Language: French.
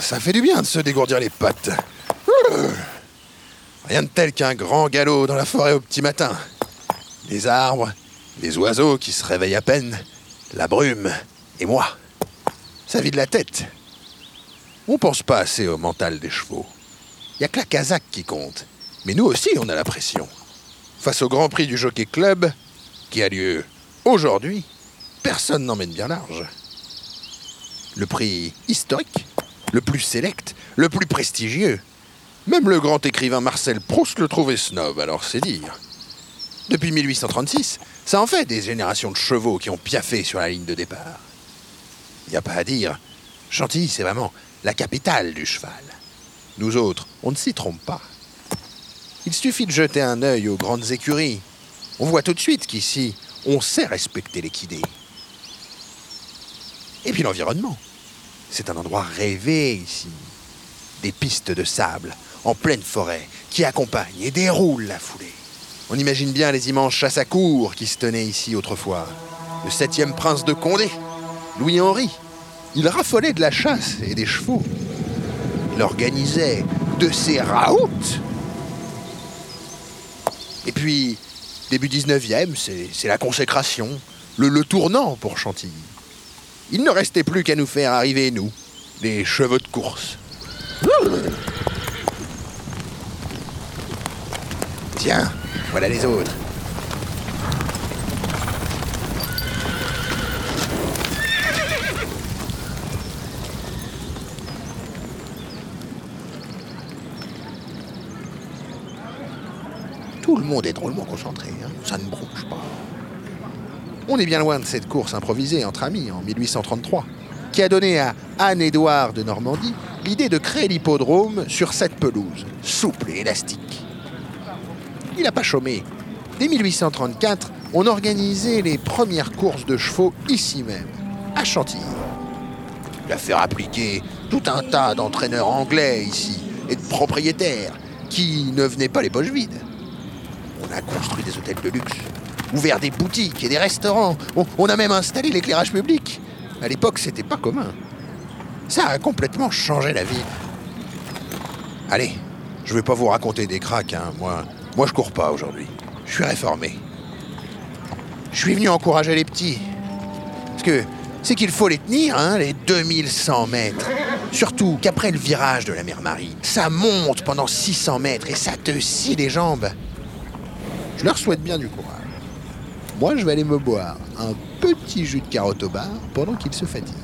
ça fait du bien de se dégourdir les pattes. Rien de tel qu'un grand galop dans la forêt au petit matin. Les arbres, les oiseaux qui se réveillent à peine, la brume et moi. Ça vide la tête. On pense pas assez au mental des chevaux. Y a que la casaque qui compte. Mais nous aussi, on a la pression. Face au Grand Prix du Jockey Club, qui a lieu aujourd'hui, personne n'emmène bien large. Le prix historique, le plus sélect, le plus prestigieux. Même le grand écrivain Marcel Proust le trouvait snob, alors c'est dire. Depuis 1836, ça en fait des générations de chevaux qui ont piaffé sur la ligne de départ. Il n'y a pas à dire. Chantilly, c'est vraiment la capitale du cheval. Nous autres, on ne s'y trompe pas. Il suffit de jeter un œil aux grandes écuries. On voit tout de suite qu'ici, on sait respecter l'équidé. Et puis l'environnement. C'est un endroit rêvé ici. Des pistes de sable en pleine forêt qui accompagnent et déroulent la foulée. On imagine bien les immenses chasses à cours qui se tenaient ici autrefois. Le septième prince de Condé, Louis-Henri, il raffolait de la chasse et des chevaux. Il organisait de ses raouts. Et puis, début 19e, c'est la consécration, le, le tournant pour Chantilly. Il ne restait plus qu'à nous faire arriver, nous, les cheveux de course. Tiens, voilà les autres. Tout le monde est drôlement concentré, hein. ça ne bronche pas. On est bien loin de cette course improvisée entre amis en 1833, qui a donné à Anne-Édouard de Normandie l'idée de créer l'hippodrome sur cette pelouse, souple et élastique. Il n'a pas chômé. Dès 1834, on organisait les premières courses de chevaux ici même, à Chantilly. Il a fait appliquer tout un tas d'entraîneurs anglais ici et de propriétaires qui ne venaient pas les poches vides. On a construit des hôtels de luxe, ouvert des boutiques et des restaurants. On, a même installé l'éclairage public. À l'époque, c'était pas commun. Ça a complètement changé la ville. Allez, je vais pas vous raconter des cracks, hein. Moi, moi je cours pas aujourd'hui. Je suis réformé. Je suis venu encourager les petits. Parce que c'est qu'il faut les tenir, hein, les 2100 mètres. Surtout qu'après le virage de la mer Marie, ça monte pendant 600 mètres et ça te scie les jambes. Je leur souhaite bien du courage. Moi, je vais aller me boire un petit jus de carotte au bar pendant qu'ils se fatiguent.